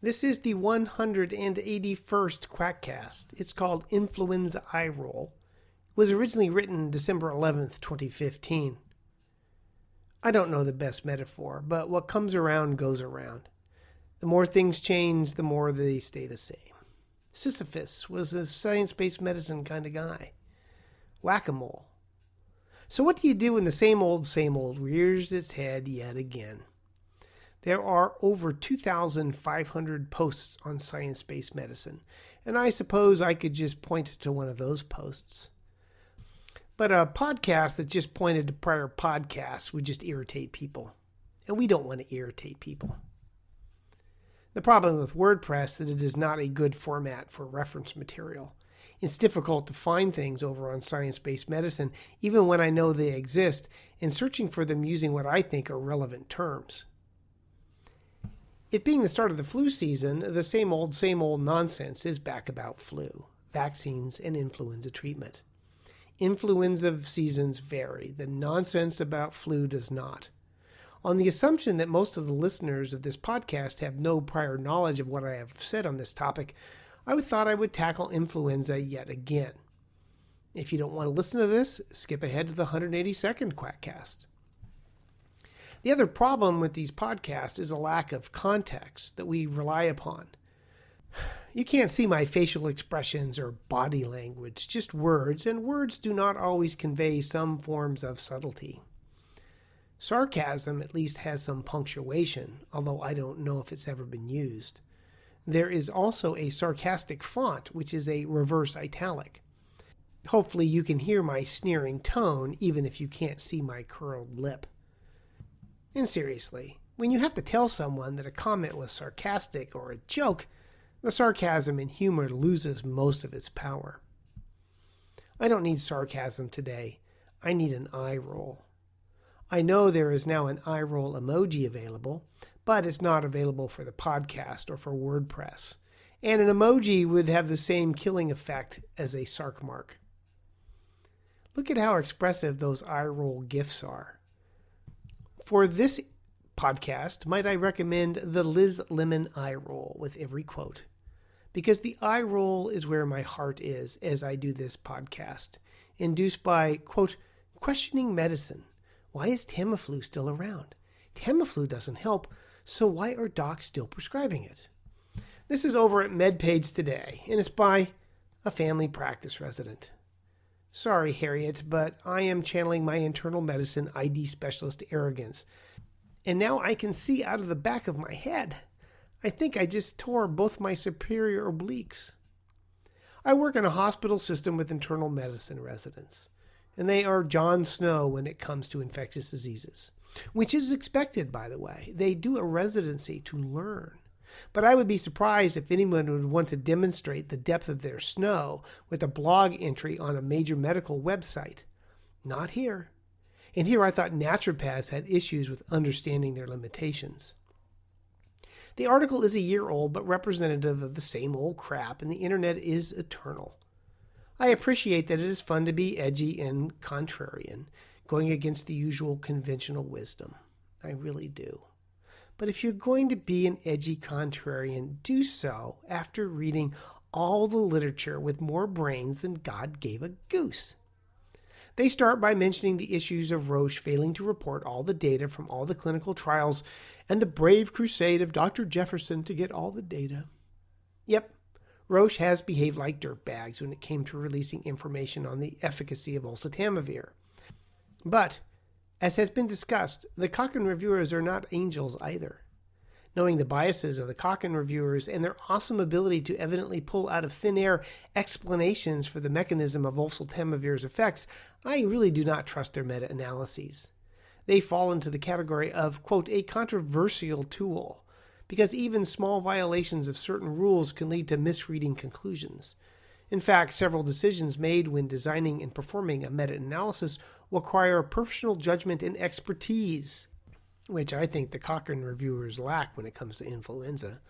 This is the 181st Quackcast. It's called Influenza Eye Roll. It was originally written December 11th, 2015. I don't know the best metaphor, but what comes around goes around. The more things change, the more they stay the same. Sisyphus was a science based medicine kind of guy. Whack a mole. So, what do you do when the same old, same old rears its head yet again? There are over 2,500 posts on science based medicine, and I suppose I could just point to one of those posts. But a podcast that just pointed to prior podcasts would just irritate people, and we don't want to irritate people. The problem with WordPress is that it is not a good format for reference material. It's difficult to find things over on science based medicine, even when I know they exist, and searching for them using what I think are relevant terms. It being the start of the flu season, the same old, same old nonsense is back about flu, vaccines, and influenza treatment. Influenza seasons vary. The nonsense about flu does not. On the assumption that most of the listeners of this podcast have no prior knowledge of what I have said on this topic, I thought I would tackle influenza yet again. If you don't want to listen to this, skip ahead to the 182nd Quackcast. The other problem with these podcasts is a lack of context that we rely upon. You can't see my facial expressions or body language, just words, and words do not always convey some forms of subtlety. Sarcasm at least has some punctuation, although I don't know if it's ever been used. There is also a sarcastic font, which is a reverse italic. Hopefully, you can hear my sneering tone even if you can't see my curled lip. And seriously, when you have to tell someone that a comment was sarcastic or a joke, the sarcasm and humor loses most of its power. I don't need sarcasm today. I need an eye roll. I know there is now an eye roll emoji available, but it's not available for the podcast or for WordPress. And an emoji would have the same killing effect as a sarc mark. Look at how expressive those eye roll gifs are. For this podcast, might I recommend the Liz Lemon eye roll with every quote? Because the eye roll is where my heart is as I do this podcast, induced by, quote, questioning medicine. Why is Tamiflu still around? Tamiflu doesn't help, so why are docs still prescribing it? This is over at MedPage today, and it's by a family practice resident. Sorry, Harriet, but I am channeling my internal medicine ID specialist arrogance. And now I can see out of the back of my head. I think I just tore both my superior obliques. I work in a hospital system with internal medicine residents, and they are Jon Snow when it comes to infectious diseases, which is expected, by the way. They do a residency to learn. But I would be surprised if anyone would want to demonstrate the depth of their snow with a blog entry on a major medical website. Not here. And here I thought naturopaths had issues with understanding their limitations. The article is a year old, but representative of the same old crap, and the internet is eternal. I appreciate that it is fun to be edgy and contrarian, going against the usual conventional wisdom. I really do. But if you're going to be an edgy contrarian, do so after reading all the literature with more brains than God gave a goose. They start by mentioning the issues of Roche failing to report all the data from all the clinical trials and the brave crusade of Dr. Jefferson to get all the data. Yep, Roche has behaved like dirtbags when it came to releasing information on the efficacy of oseltamivir. But as has been discussed, the Cochrane reviewers are not angels either. Knowing the biases of the Cochrane reviewers and their awesome ability to evidently pull out of thin air explanations for the mechanism of oseltamivir's effects, I really do not trust their meta analyses. They fall into the category of, quote, a controversial tool, because even small violations of certain rules can lead to misreading conclusions. In fact, several decisions made when designing and performing a meta analysis require personal judgment and expertise, which I think the Cochrane reviewers lack when it comes to influenza,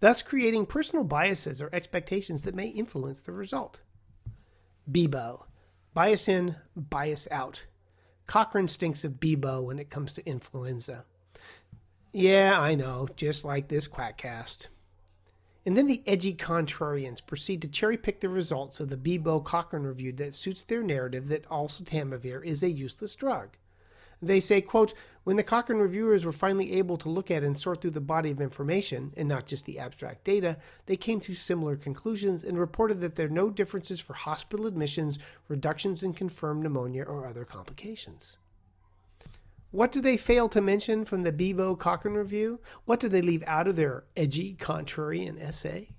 thus creating personal biases or expectations that may influence the result. BIBO bias in, bias out. Cochrane stinks of BIBO when it comes to influenza. Yeah, I know, just like this Quackcast. And then the edgy contrarians proceed to cherry pick the results of the BIBO Cochrane review that suits their narrative that oseltamivir is a useless drug. They say, quote, when the Cochrane reviewers were finally able to look at and sort through the body of information, and not just the abstract data, they came to similar conclusions and reported that there are no differences for hospital admissions, reductions in confirmed pneumonia, or other complications. What do they fail to mention from the BIBO Cochrane review? What do they leave out of their edgy contrarian essay?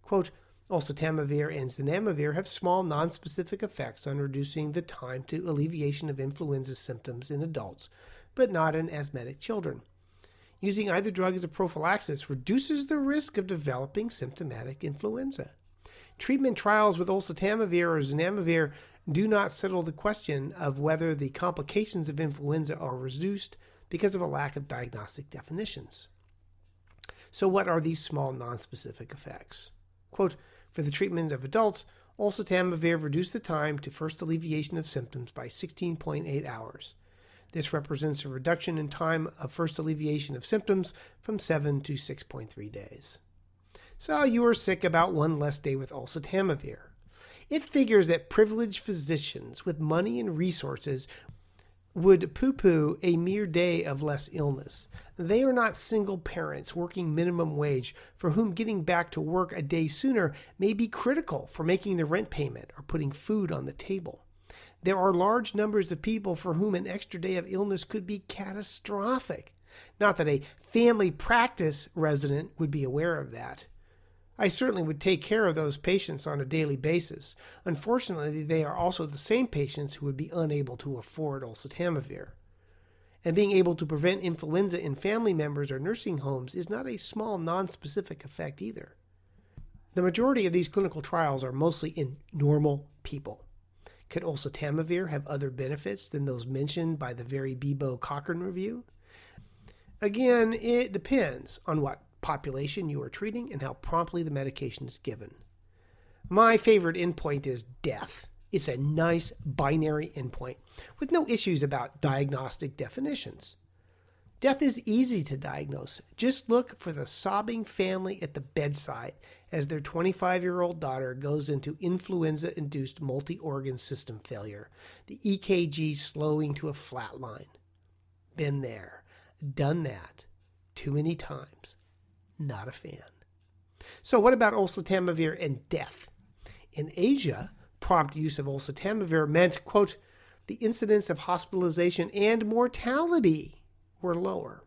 Quote, Oseltamivir and zanamivir have small nonspecific effects on reducing the time to alleviation of influenza symptoms in adults, but not in asthmatic children. Using either drug as a prophylaxis reduces the risk of developing symptomatic influenza. Treatment trials with oseltamivir or zanamivir do not settle the question of whether the complications of influenza are reduced because of a lack of diagnostic definitions. So, what are these small nonspecific effects? Quote, for the treatment of adults, oseltamivir reduced the time to first alleviation of symptoms by 16.8 hours. This represents a reduction in time of first alleviation of symptoms from 7 to 6.3 days. So you are sick about one less day with oseltamivir. It figures that privileged physicians with money and resources would poo poo a mere day of less illness. They are not single parents working minimum wage for whom getting back to work a day sooner may be critical for making the rent payment or putting food on the table. There are large numbers of people for whom an extra day of illness could be catastrophic. Not that a family practice resident would be aware of that. I certainly would take care of those patients on a daily basis. Unfortunately, they are also the same patients who would be unable to afford oseltamivir. And being able to prevent influenza in family members or nursing homes is not a small non-specific effect either. The majority of these clinical trials are mostly in normal people. Could oseltamivir have other benefits than those mentioned by the very BIBO Cochrane review? Again, it depends on what population you are treating and how promptly the medication is given. My favorite endpoint is death. It's a nice binary endpoint with no issues about diagnostic definitions. Death is easy to diagnose. Just look for the sobbing family at the bedside as their 25 year old daughter goes into influenza induced multi organ system failure, the EKG slowing to a flat line. Been there, done that too many times not a fan. So, what about oseltamivir and death? In Asia, prompt use of oseltamivir meant, quote, the incidence of hospitalization and mortality were lower.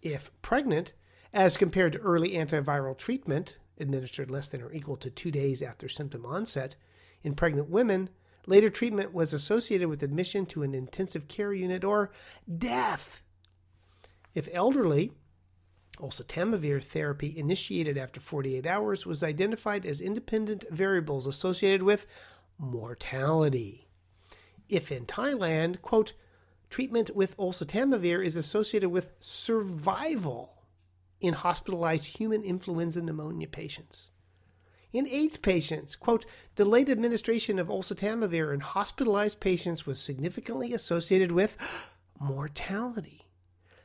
If pregnant, as compared to early antiviral treatment, administered less than or equal to two days after symptom onset, in pregnant women, later treatment was associated with admission to an intensive care unit or death. If elderly, Oseltamivir therapy initiated after 48 hours was identified as independent variables associated with mortality. If in Thailand, quote, treatment with oseltamivir is associated with survival in hospitalized human influenza pneumonia patients. In AIDS patients, quote, delayed administration of oseltamivir in hospitalized patients was significantly associated with mortality.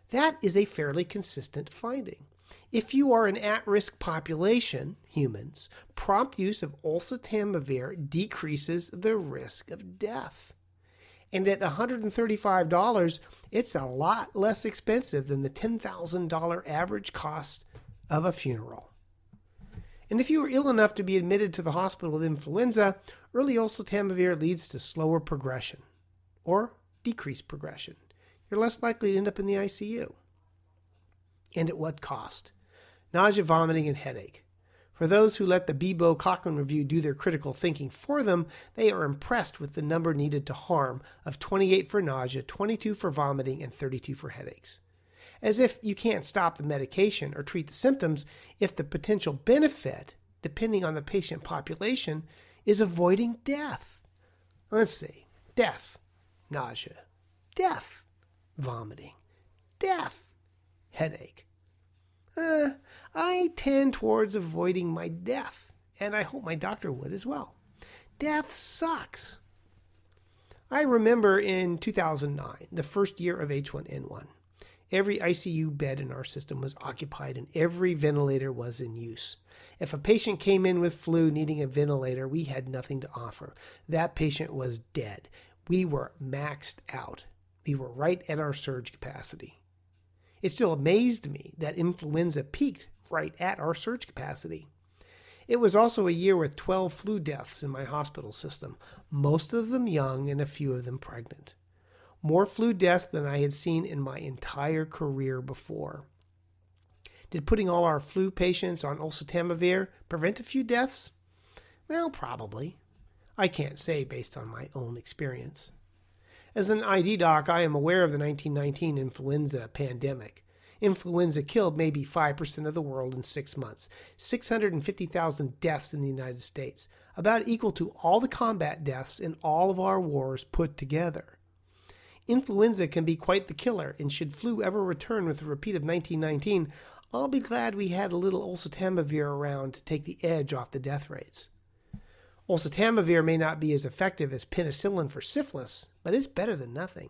That is a fairly consistent finding. If you are an at risk population, humans, prompt use of oseltamivir decreases the risk of death. And at $135, it's a lot less expensive than the $10,000 average cost of a funeral. And if you are ill enough to be admitted to the hospital with influenza, early oseltamivir leads to slower progression or decreased progression you're less likely to end up in the ICU. And at what cost? Nausea, vomiting, and headache. For those who let the BIBO Cochrane review do their critical thinking for them, they are impressed with the number needed to harm of 28 for nausea, 22 for vomiting, and 32 for headaches. As if you can't stop the medication or treat the symptoms if the potential benefit, depending on the patient population, is avoiding death. Let's see death, nausea, death vomiting, death, headache. Uh, I tend towards avoiding my death, and I hope my doctor would as well. Death sucks. I remember in 2009, the first year of H1N1, Every ICU bed in our system was occupied and every ventilator was in use. If a patient came in with flu needing a ventilator, we had nothing to offer. That patient was dead. We were maxed out. We were right at our surge capacity. It still amazed me that influenza peaked right at our surge capacity. It was also a year with 12 flu deaths in my hospital system, most of them young and a few of them pregnant more flu deaths than I had seen in my entire career before. Did putting all our flu patients on oseltamivir prevent a few deaths? Well, probably. I can't say based on my own experience. As an ID doc, I am aware of the 1919 influenza pandemic. Influenza killed maybe 5% of the world in six months, 650,000 deaths in the United States, about equal to all the combat deaths in all of our wars put together. Influenza can be quite the killer, and should flu ever return with a repeat of 1919, I'll be glad we had a little oseltamivir around to take the edge off the death rates. Oseltamivir may not be as effective as penicillin for syphilis, but it's better than nothing.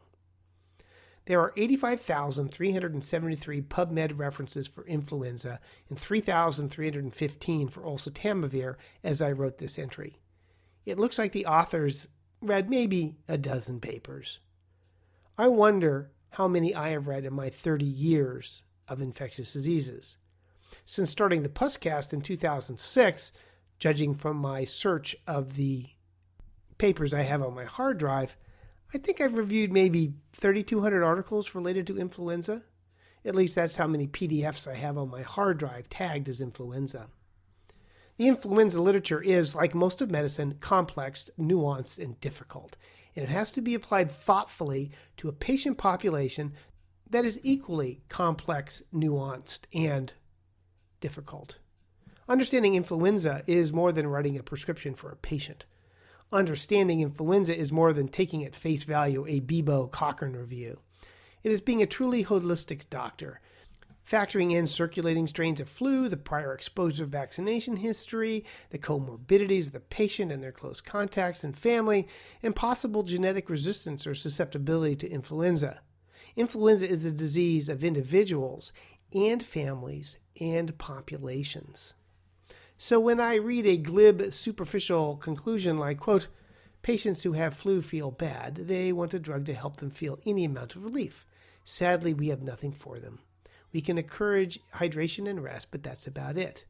There are 85,373 PubMed references for influenza and 3,315 for oseltamivir as I wrote this entry. It looks like the authors read maybe a dozen papers. I wonder how many I have read in my 30 years of infectious diseases. Since starting the Puscast in 2006, judging from my search of the papers I have on my hard drive, I think I've reviewed maybe 3,200 articles related to influenza. At least that's how many PDFs I have on my hard drive tagged as influenza. The influenza literature is, like most of medicine, complex, nuanced, and difficult and it has to be applied thoughtfully to a patient population that is equally complex, nuanced, and difficult. Understanding influenza is more than writing a prescription for a patient. Understanding influenza is more than taking at face value a BIBO Cochrane review. It is being a truly holistic doctor factoring in circulating strains of flu, the prior exposure vaccination history, the comorbidities of the patient and their close contacts and family, and possible genetic resistance or susceptibility to influenza. Influenza is a disease of individuals and families and populations. So when I read a glib, superficial conclusion like, quote, patients who have flu feel bad, they want a drug to help them feel any amount of relief. Sadly, we have nothing for them. We can encourage hydration and rest, but that's about it.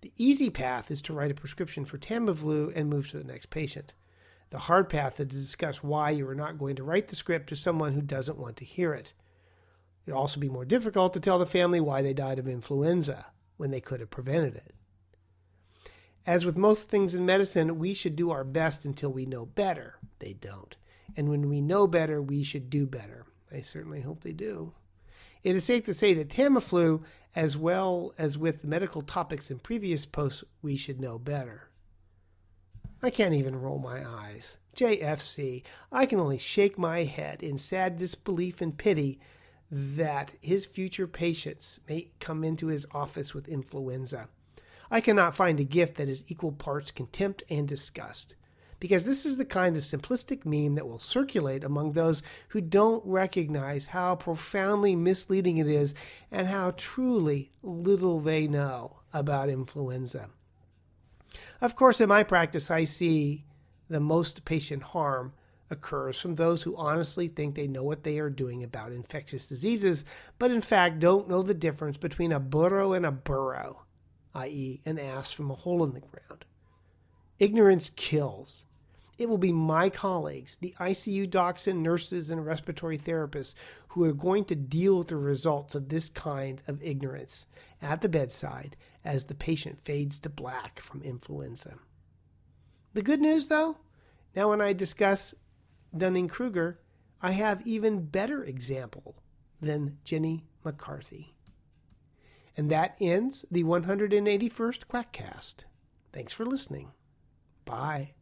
The easy path is to write a prescription for Tamiflu and move to the next patient. The hard path is to discuss why you are not going to write the script to someone who doesn't want to hear it. It'd also be more difficult to tell the family why they died of influenza when they could have prevented it. As with most things in medicine, we should do our best until we know better. They don't. And when we know better, we should do better. I certainly hope they do. It is safe to say that Tamiflu, as well as with the medical topics in previous posts, we should know better. I can't even roll my eyes. JFC, I can only shake my head in sad disbelief and pity that his future patients may come into his office with influenza. I cannot find a gift that is equal parts contempt and disgust because this is the kind of simplistic meme that will circulate among those who don't recognize how profoundly misleading it is and how truly little they know about influenza. Of course, in my practice, I see the most patient harm occurs from those who honestly think they know what they are doing about infectious diseases, but in fact don't know the difference between a burro and a burrow, i.e., an ass from a hole in the ground. Ignorance kills. It will be my colleagues, the ICU docs and nurses and respiratory therapists, who are going to deal with the results of this kind of ignorance at the bedside as the patient fades to black from influenza. The good news, though, now when I discuss Dunning Kruger, I have even better example than Jenny McCarthy. And that ends the 181st Quackcast. Thanks for listening. Bye.